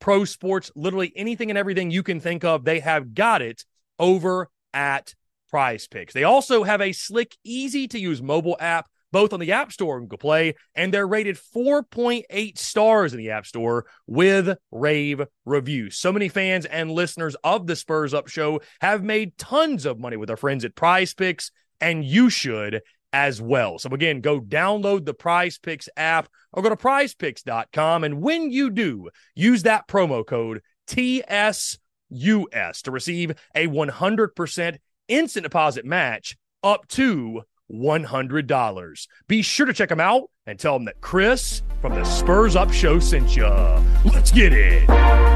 pro sports, literally anything and everything you can think of. They have got it over at Prize Picks. They also have a slick, easy to use mobile app, both on the App Store and Google Play, and they're rated 4.8 stars in the App Store with rave reviews. So many fans and listeners of the Spurs Up Show have made tons of money with their friends at Prize Picks, and you should as well. So again, go download the Prize Picks app or go to prizepicks.com. And when you do, use that promo code TSUS to receive a 100% instant deposit match up to $100. Be sure to check them out and tell them that Chris from the Spurs Up Show sent you. Let's get it.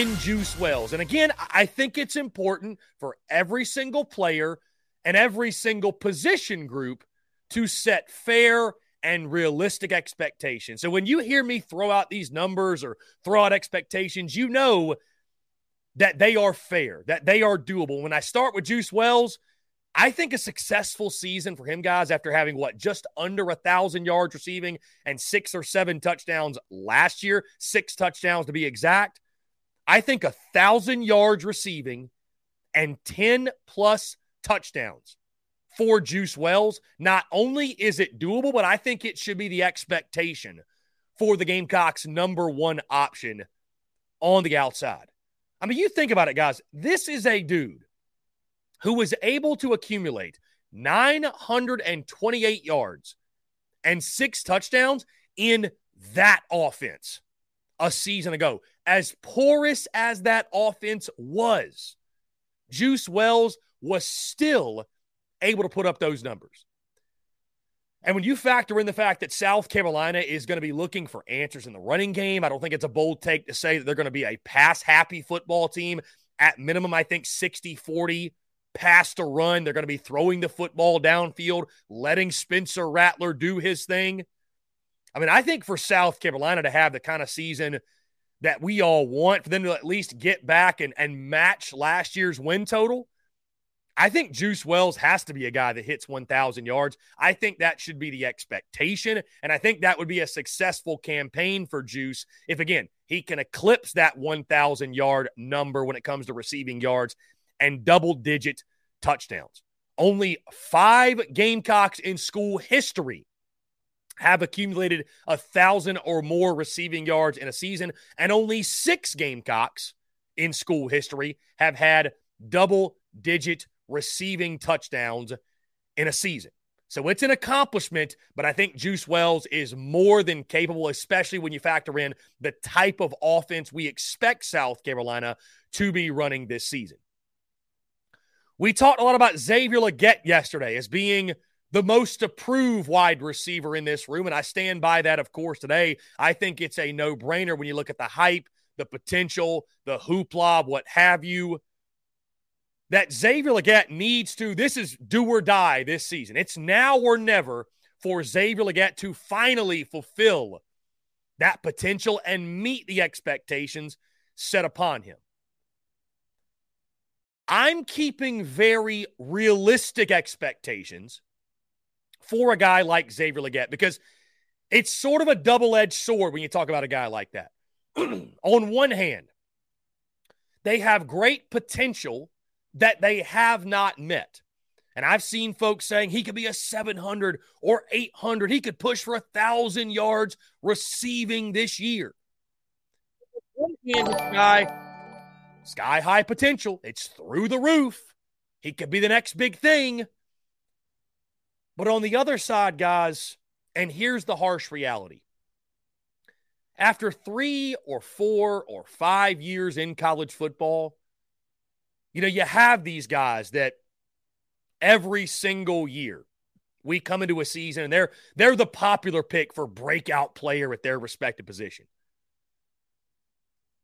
In Juice Wells. And again, I think it's important for every single player and every single position group to set fair and realistic expectations. So when you hear me throw out these numbers or throw out expectations, you know that they are fair, that they are doable. When I start with Juice Wells, I think a successful season for him, guys, after having what just under a thousand yards receiving and six or seven touchdowns last year, six touchdowns to be exact. I think a thousand yards receiving and 10 plus touchdowns for Juice Wells. Not only is it doable, but I think it should be the expectation for the Gamecocks' number one option on the outside. I mean, you think about it, guys. This is a dude who was able to accumulate 928 yards and six touchdowns in that offense a season ago. As porous as that offense was, Juice Wells was still able to put up those numbers. And when you factor in the fact that South Carolina is going to be looking for answers in the running game, I don't think it's a bold take to say that they're going to be a pass happy football team. At minimum, I think 60 40 pass to run. They're going to be throwing the football downfield, letting Spencer Rattler do his thing. I mean, I think for South Carolina to have the kind of season that we all want, for them to at least get back and, and match last year's win total, I think Juice Wells has to be a guy that hits 1,000 yards. I think that should be the expectation. And I think that would be a successful campaign for Juice if, again, he can eclipse that 1,000 yard number when it comes to receiving yards and double digit touchdowns. Only five Gamecocks in school history have accumulated a thousand or more receiving yards in a season, and only six Gamecocks in school history have had double digit receiving touchdowns in a season. So it's an accomplishment, but I think Juice Wells is more than capable, especially when you factor in the type of offense we expect South Carolina to be running this season. We talked a lot about Xavier Legette yesterday as being the most approved wide receiver in this room, and I stand by that, of course, today. I think it's a no brainer when you look at the hype, the potential, the hoopla, what have you that Xavier Legette needs to, this is do or die this season. It's now or never for Xavier Legette to finally fulfill that potential and meet the expectations set upon him. I'm keeping very realistic expectations for a guy like Xavier Legette because it's sort of a double edged sword when you talk about a guy like that. On one hand, they have great potential that they have not met. And I've seen folks saying he could be a 700 or 800. He could push for a thousand yards receiving this year. Guy, sky high potential. It's through the roof. He could be the next big thing. But on the other side, guys, and here's the harsh reality. After three or four or five years in college football, you know, you have these guys that every single year we come into a season and they're they're the popular pick for breakout player at their respective position.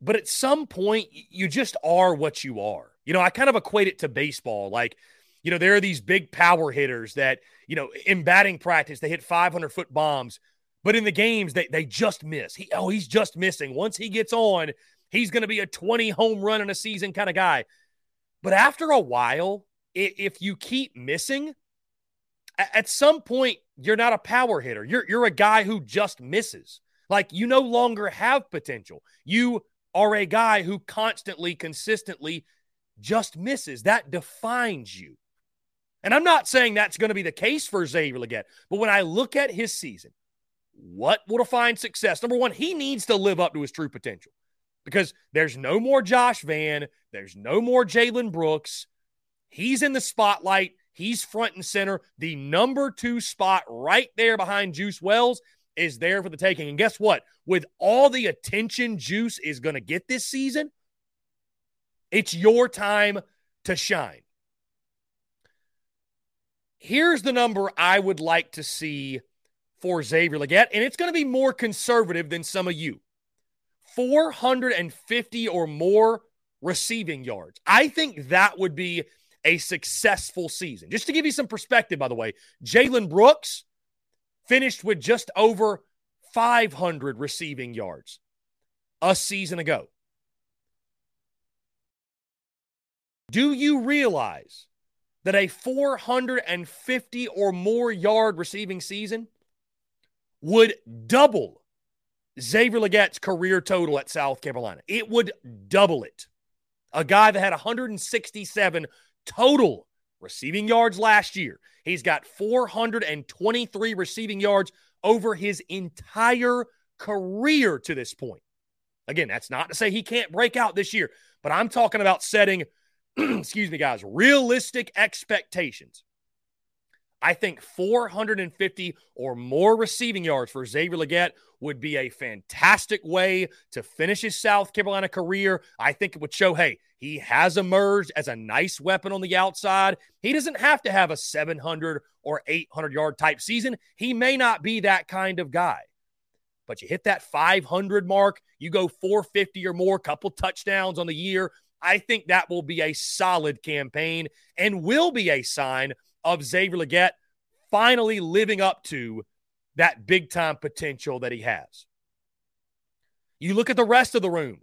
But at some point, you just are what you are. You know, I kind of equate it to baseball. Like, you know, there are these big power hitters that, you know, in batting practice, they hit 500 foot bombs, but in the games, they, they just miss. He, oh, he's just missing. Once he gets on, he's going to be a 20 home run in a season kind of guy. But after a while, if you keep missing, at some point, you're not a power hitter. You're, you're a guy who just misses. Like you no longer have potential. You are a guy who constantly, consistently just misses. That defines you. And I'm not saying that's going to be the case for Xavier Legette, but when I look at his season, what will define success? Number one, he needs to live up to his true potential because there's no more Josh Vann, there's no more Jalen Brooks. He's in the spotlight. He's front and center. The number two spot right there behind Juice Wells is there for the taking. And guess what? With all the attention Juice is going to get this season, it's your time to shine. Here's the number I would like to see for Xavier Legette, and it's going to be more conservative than some of you. 450 or more receiving yards. I think that would be a successful season. Just to give you some perspective, by the way, Jalen Brooks finished with just over 500 receiving yards a season ago. Do you realize that a 450 or more yard receiving season would double Xavier Legette's career total at South Carolina. It would double it. A guy that had 167 total receiving yards last year. He's got 423 receiving yards over his entire career to this point. Again, that's not to say he can't break out this year, but I'm talking about setting, excuse me, guys, realistic expectations. I think 450 or more receiving yards for Xavier Legette would be a fantastic way to finish his South Carolina career. I think it would show, hey, he has emerged as a nice weapon on the outside. He doesn't have to have a 700 or 800 yard type season. He may not be that kind of guy. But you hit that 500 mark, you go 450 or more, couple touchdowns on the year, I think that will be a solid campaign and will be a sign of Xavier Legette finally living up to that big time potential that he has. You look at the rest of the room.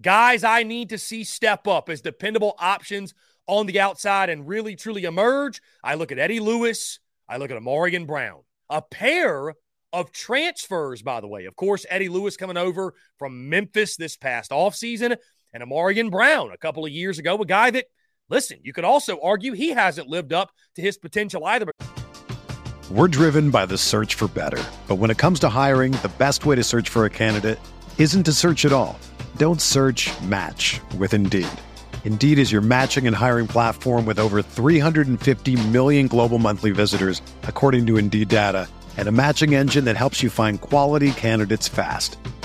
Guys, I need to see step up as dependable options on the outside and really truly emerge. I look at Eddie Lewis. I look at Ahmarean Brown, a pair of transfers, by the way. Of course, Eddie Lewis coming over from Memphis this past offseason, and Ahmarean Brown a couple of years ago, a guy that, listen, you could also argue he hasn't lived up to his potential either. We're driven by the search for better. But when it comes to hiring, the best way to search for a candidate isn't to search at all. Don't search match with Indeed. Indeed is your matching and hiring platform with over 350 million global monthly visitors, according to Indeed data, and a matching engine that helps you find quality candidates fast.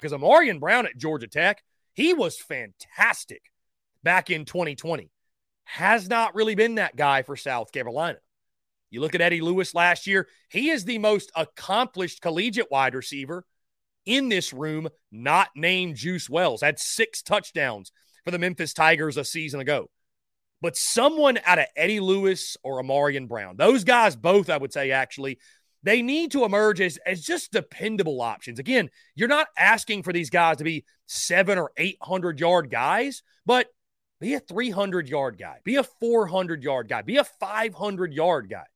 Because Ahmarean Brown at Georgia Tech, he was fantastic back in 2020. Has not really been that guy for South Carolina. You look at Eddie Lewis last year, he is the most accomplished collegiate wide receiver in this room, not named Juice Wells. Had six touchdowns for the Memphis Tigers a season ago. But someone out of Eddie Lewis or Ahmarean Brown, those guys both, I would say, actually, they need to emerge as, as just dependable options. Again, you're not asking for these guys to be seven or 800 yard guys, but be a 300 yard guy, be a 400 yard guy, be a 500 yard guy.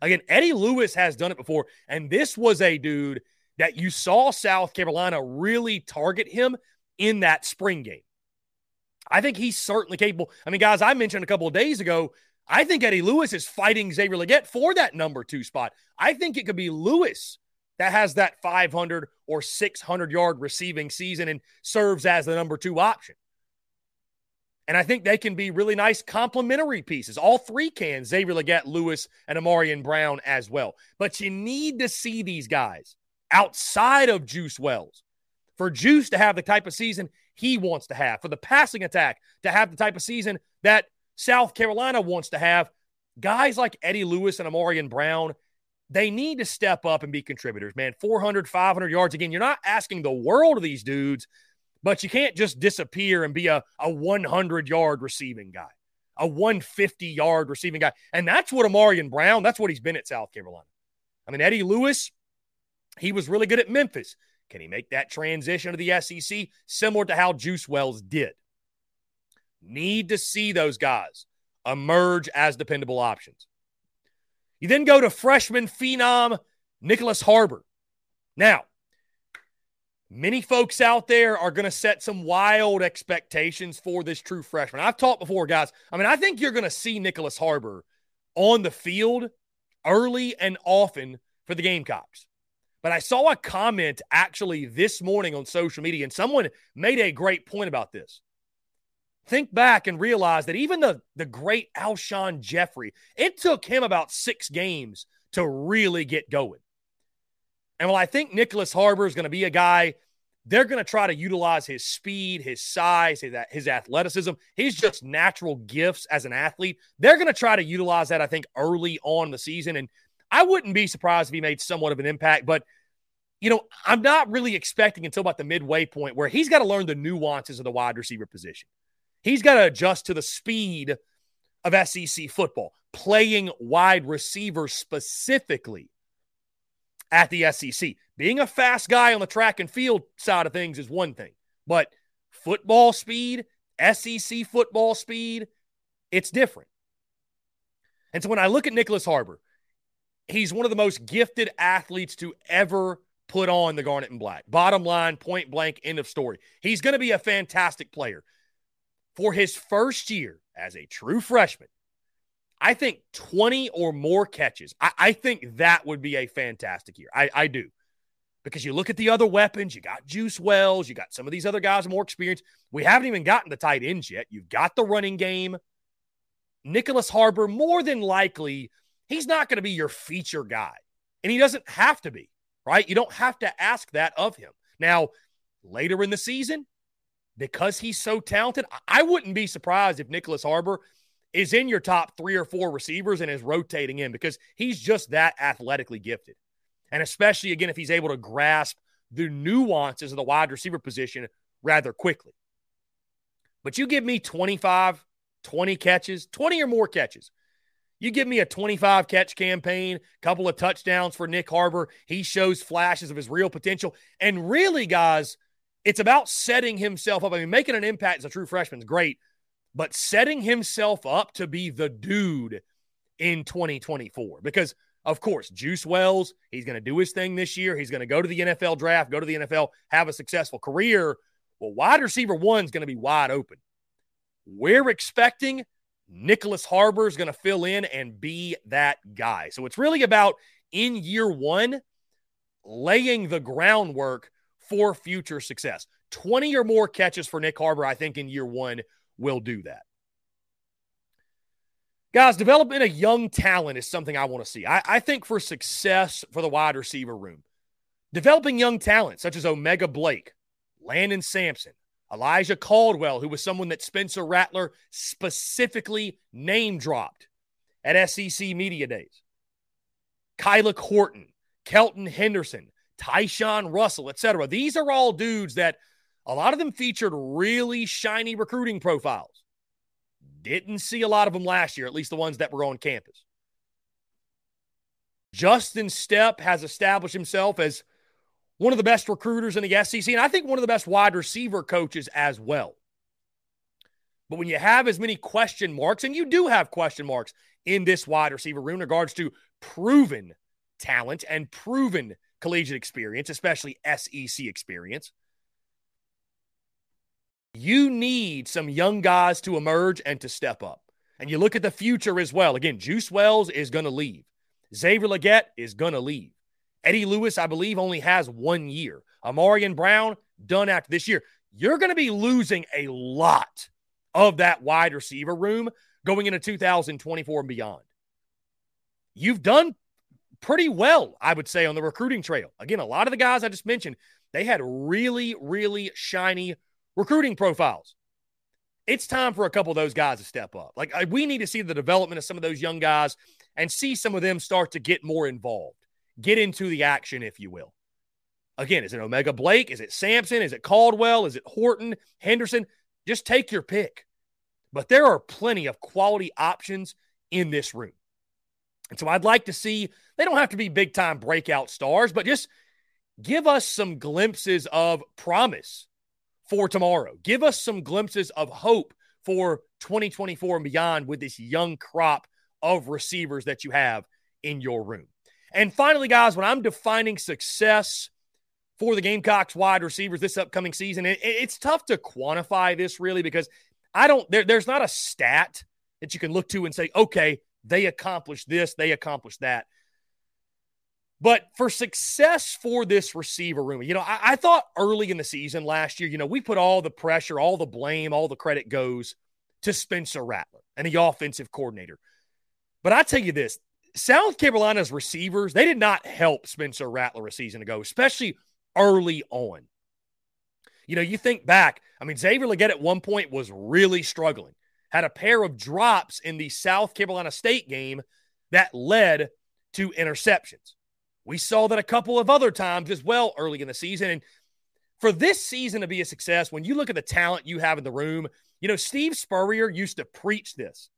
Again, Eddie Lewis has done it before, and this was a dude that you saw South Carolina really target him in that spring game. I think he's certainly capable. I mean, guys, I mentioned a couple of days ago, I think Eddie Lewis is fighting Xavier Legette for that number two spot. I think it could be Lewis that has that 500 or 600 yard receiving season and serves as the number two option. And I think they can be really nice complementary pieces. All three can Xavier Legette, Lewis, and Ahmarean Brown as well. But you need to see these guys outside of Juice Wells for Juice to have the type of season he wants to have, for the passing attack to have the type of season that South Carolina wants to have. Guys like Eddie Lewis and Ahmarean Brown, they need to step up and be contributors, man. 400, 500 yards. Again, you're not asking the world of these dudes, but you can't just disappear and be a, a 100 yard receiving guy, a 150 yard receiving guy. And that's what Ahmarean Brown, that's what he's been at South Carolina. I mean, Eddie Lewis, he was really good at Memphis. Can he make that transition to the SEC similar to how Juice Wells did? Need to see those guys emerge as dependable options. You then go to freshman phenom Nyckoles Harbor. Now, Many folks out there are going to set some wild expectations for this true freshman. I've talked before, guys. I mean, I think you're going to see Nyckoles Harbor on the field early and often for the Gamecocks. But I saw a comment actually this morning on social media, and someone made a great point about this. Think back and realize that even the, the great Alshon Jeffery, it took him about six games to really get going. And while I think Nyckoles Harbor is going to be a guy, they're going to try to utilize his speed, his size, his, his athleticism, his just natural gifts as an athlete. They're going to try to utilize that, I think, early on the season. And I wouldn't be surprised if he made somewhat of an impact. But, you know, I'm not really expecting until about the midway point where he's got to learn the nuances of the wide receiver position. He's got to adjust to the speed of SEC football, playing wide receiver specifically at the SEC. Being a fast guy on the track and field side of things is one thing, but football speed, SEC football speed, it's different. And so when I look at Nyckoles Harbor, he's one of the most gifted athletes to ever put on the garnet and black. Bottom line, point blank, end of story. He's going to be a fantastic player. For his first year as a true freshman, I think 20 or more catches. I, I think that would be a fantastic year. I, I do. Because you look at the other weapons, you got Juice Wells, you got some of these other guys more experience. We haven't even gotten the tight ends yet. You've got the running game. Nyckoles Harbor, more than likely, he's not going to be your feature guy. And he doesn't have to be, right? You don't have to ask that of him. Now, later in the season, because he's so talented, I wouldn't be surprised if Nyckoles Harbor is in your top three or four receivers and is rotating in because he's just that athletically gifted. And especially, again, if he's able to grasp the nuances of the wide receiver position rather quickly. But you give me 25, 20 catches, 20 or more catches. You give me a 25 catch campaign, couple of touchdowns for Nyck Harbor. He shows flashes of his real potential. And really, guys, it's about setting himself up. I mean, making an impact as a true freshman is great, but setting himself up to be the dude in 2024. Because, of course, Juice Wells, he's going to do his thing this year. He's going to go to the NFL draft, go to the NFL, have a successful career. Well, wide receiver one is going to be wide open. We're expecting Nyckoles Harbor is going to fill in and be that guy. So it's really about in year one, laying the groundwork for future success. 20 or more catches for Nyck Harbor, I think, in year one will do that. Guys, developing a young talent is something I want to see. I, I, think for success for the wide receiver room, developing young talent such as O'Mega Blake, Landon Samson, Elijah Caldwell, who was someone that Spencer Rattler specifically name dropped at SEC Media Days, Kyla Horton, Kelton Henderson, Tyshawn Russell, etc. These are all dudes that a lot of them featured really shiny recruiting profiles. Didn't see a lot of them last year, at least the ones that were on campus. Justin Stepp has established himself as one of the best recruiters in the SEC, and I think one of the best wide receiver coaches as well. But when you have as many question marks, and you do have question marks in this wide receiver room in regards to proven talent and proven collegiate experience, especially SEC experience. You need some young guys to emerge and to step up. And you look at the future as well. Again, Juice Wells is going to leave. Xavier Legette is going to leave. Eddie Lewis, I believe, only has one year. Ahmarean Brown, done after this year. You're going to be losing a lot of that wide receiver room going into 2024 and beyond. You've done pretty well, I would say, on the recruiting trail. Again, a lot of the guys I just mentioned, they had really, really shiny recruiting profiles. It's time for a couple of those guys to step up. Like, we need to see the development of some of those young guys and see some of them start to get more involved, get into the action, if you will. Again, is it O'Mega Blake? Is it Samson? Is it Caldwell? Is it Horton? Henderson? Just take your pick. But there are plenty of quality options in this room. And so I'd like to see, they don't have to be big time breakout stars, but just give us some glimpses of promise for tomorrow. Give us some glimpses of hope for 2024 and beyond with this young crop of receivers that you have in your room. And finally, guys, when I'm defining success for the Gamecocks wide receivers this upcoming season, it, it's tough to quantify this really because I don't, there, there's not a stat that you can look to and say, okay, they accomplished this, they accomplished that. But for success for this receiver room, you know, I, I, thought early in the season last year, you know, we put all the pressure, all the blame, all the credit goes to Spencer Rattler and the offensive coordinator. But I tell you this South Carolina's receivers, they did not help Spencer Rattler a season ago, especially early on. You know, you think back, I mean, Xavier Legette at one point was really struggling had a pair of drops in the South Carolina State game that led to interceptions. We saw that a couple of other times as well early in the season. And for this season to be a success, when you look at the talent you have in the room, you know, Steve Spurrier used to preach this.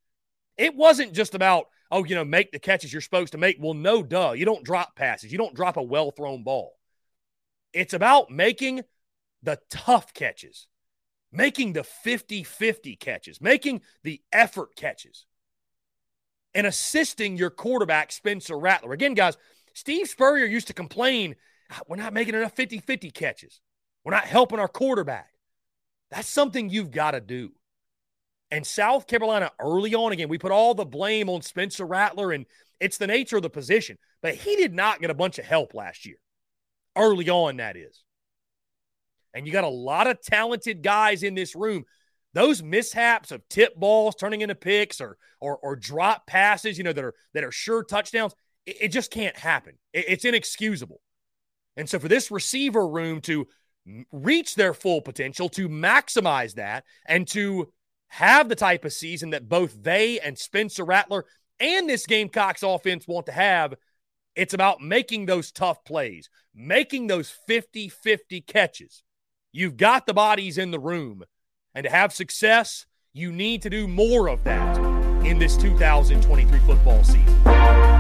It wasn't just about, oh, you know, make the catches you're supposed to make. Well, no, duh. You don't drop passes, you don't drop a well thrown ball. It's about making the tough catches making the 50 50 catches, making the effort catches, and assisting your quarterback, Spencer Rattler. Again, guys, Steve Spurrier used to complain ah, we're not making enough 50 50 catches. We're not helping our quarterback. That's something you've got to do. And South Carolina, early on, again, we put all the blame on Spencer Rattler, and it's the nature of the position. But he did not get a bunch of help last year. Early on, that is. And you got a lot of talented guys in this room. Those mishaps of tip balls turning into picks or or, or drop passes, you know, that are that are sure touchdowns, it, it just can't happen. It, it's inexcusable. And so for this receiver room to reach their full potential, to maximize that, and to have the type of season that both they and Spencer Rattler and this Gamecocks offense want to have, it's about making those tough plays, making those 50 50 catches. You've got the bodies in the room. And to have success, you need to do more of that in this 2023 football season.